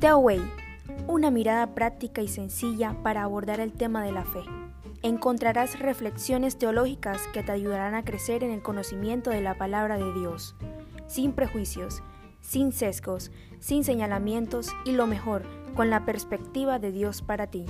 Way, una mirada práctica y sencilla para abordar el tema de la fe. Encontrarás reflexiones teológicas que te ayudarán a crecer en el conocimiento de la palabra de Dios, sin prejuicios, sin sesgos, sin señalamientos y lo mejor, con la perspectiva de Dios para ti.